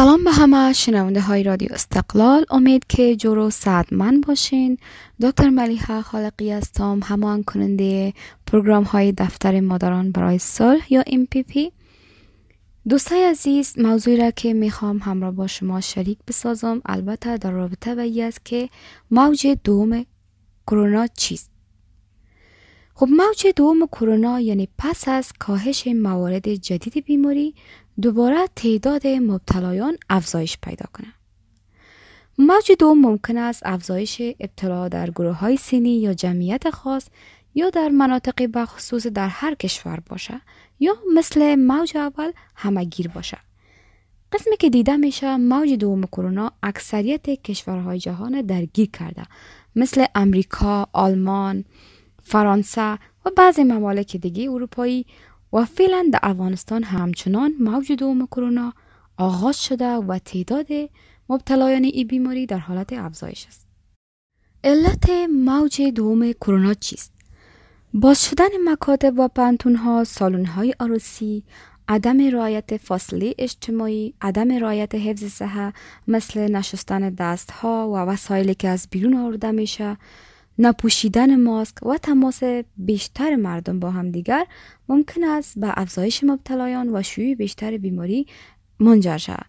سلام به همه. شنونده های رادیو استقلال. امید که جورو من باشین. دکتر ملیحه خالقی هستم. همان کننده پروگرام های دفتر مادران برای صلح یا MPP دوستای عزیز موضوعی را که می‌خوام همراه با شما شریک بسازم البته در رابطه به است که موج دوم کرونا چیست. خب موج دوم کرونا یعنی پس از کاهش موارد جدید بیماری دوباره تعداد مبتلایان افزایش پیدا کنه. موج دوم ممکن است افزایش ابتلا در گروه های سینی یا جمعیت خاص یا در مناطق بخصوص در هر کشور باشه یا مثل موج اول همگیر باشه. قسمی که دیده میشه موج دوم کرونا اکثریت کشورهای جهان درگیر کرده مثل امریکا، آلمان، فرانسه و بعضی ممالک دیگه اروپایی و فعلا در افغانستان همچنان موج دوم کرونا آغاز شده و تعداد مبتلایان این بیماری در حالت افزایش است. علت موج دوم کرونا چیست؟ باز شدن مکاتب و پنتون ها، سالن های عروسی، عدم رعایت فاصله اجتماعی، عدم رعایت حفظ صحه مثل نشستن دست ها و وسایلی که از بیرون آورده میشه، نپوشیدن ماسک و تماس بیشتر مردم با همدیگر ممکن است به افزایش مبتلایان و شیوع بیشتر بیماری منجر شود.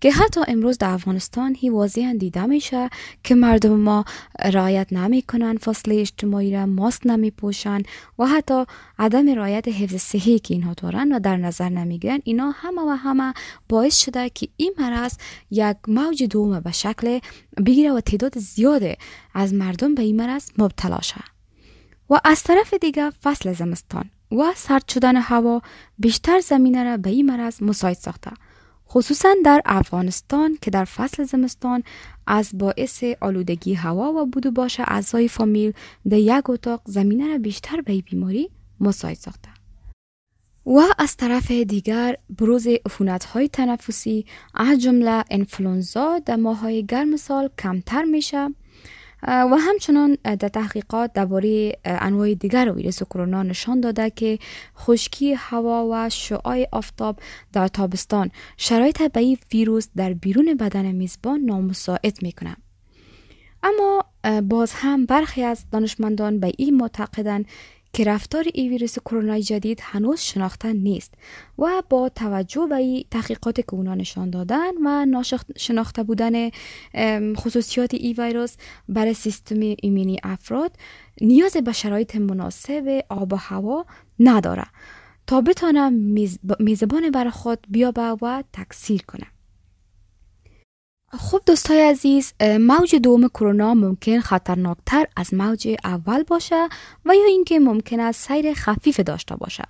که حتی امروز در افغانستان هی واضحا دیده میشه که مردم ما رعایت نمی کنن فاصله اجتماعی را ماسک نمی پوشن و حتی عدم رعایت حفظ صحی که اینها دارن و در نظر نمی‌گیرن اینا همه و همه باعث شده که این مرض یک موج دوم به شکل بگیره و تعداد زیاد از مردم به این مرض مبتلا شد و از طرف دیگه فصل زمستان و سرد شدن هوا بیشتر زمینه را به این مرض مساعد ساخته. خصوصا در افغانستان که در فصل زمستان از باعث آلودگی هوا و بودو باش اعضای فامیل در یک اتاق زمینه را بیشتر به بیماری مساعد ساخته و از طرف دیگر بروز افونت های تنفسی از جمله انفلونزا در ماه های گرم سال کمتر میشه و همچنان در تحقیقات درباره انواع دیگر ویروس کرونا نشان داده که خشکی هوا و شعاع آفتاب در تابستان شرایط به ویروس در بیرون بدن میزبان نامساعد می‌کنه. اما باز هم برخی از دانشمندان به این معتقدند که رفتار این ویروس کرونا جدید هنوز شناخته نیست و با توجه به تحقیقات که اونا نشان دادن و شناخته بودن خصوصیات این ویروس برای سیستم ایمنی افراد نیاز به شرایط مناسب آب و هوا نداره. تا بتانه میزبان بر خود بیابه و تکثیر کنه خب دوستای عزیز موج دوم کرونا ممکن خطرناکتر از موج اول باشه و یا اینکه ممکن است سیر خفیف داشته باشه.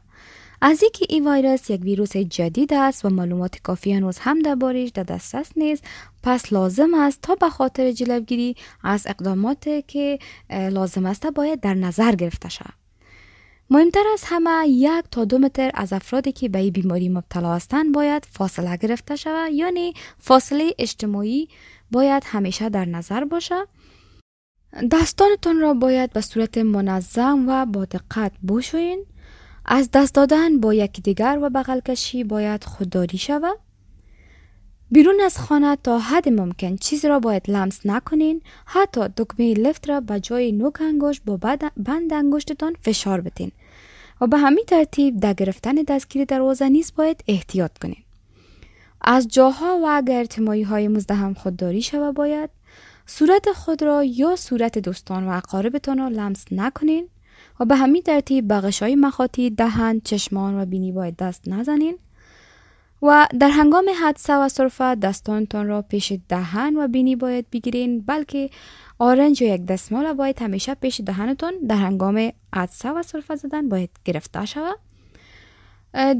از اینکه این ویروس یک ویروس جدید است و معلومات کافی هنوز هم دربارش در دسترس نیست پس لازم است تا به خاطر جلوگیری از اقدامات که لازم است باید در نظر گرفته شود. مهمتر از همه یک تا دو متر از افرادی که به این بیماری مبتلا هستند باید فاصله گرفته شود یعنی فاصله اجتماعی باید همیشه در نظر باشه. دستانتون را باید به صورت منظم و با دقت بشوین. از دست دادن با یکدیگر و بغل کشی باید خودداری شود. بیرون از خانه تا حد ممکن چیز را باید لمس نکنین حتی دکمه لفت را به جای نوک انگشت با بند انگشتتان فشار بتین و به همین ترتیب در گرفتن دستگیری دروازه نیز باید احتیاط کنین. از جاها و اگر ارتمایی های مزدهم خودداری شوه باید صورت خود را یا صورت دوستان و اقاربتان را لمس نکنین و به همین ترتیب بغش های مخاطی دهن چشمان و بینی باید دست نزنین. و در هنگام حدسه و صرفه دستانتان را پیش دهن و بینی باید بگیرین بلکه آرنج یا یک دستمال باید همیشه پیش دهنتان در هنگام عدسه و صرفه زدن باید گرفته شود.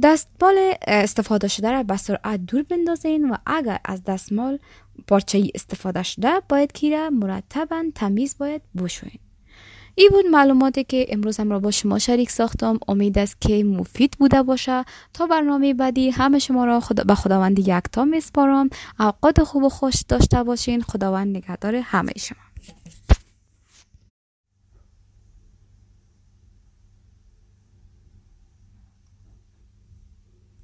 دستمال استفاده شده را به سرعت دور بندازین و اگر از دستمال پارچه استفاده شده باید کیره مرتبا تمیز باید بشوین. ای بود معلوماتی که امروز هم را با شما شریک ساختم. امید است که مفید بوده باشه. تا برنامه بعدی همه شما را خدا به خداوند یکتا میسپارم. اوقات خوب و خوش داشته باشین. خداوند نگهدار همه شما.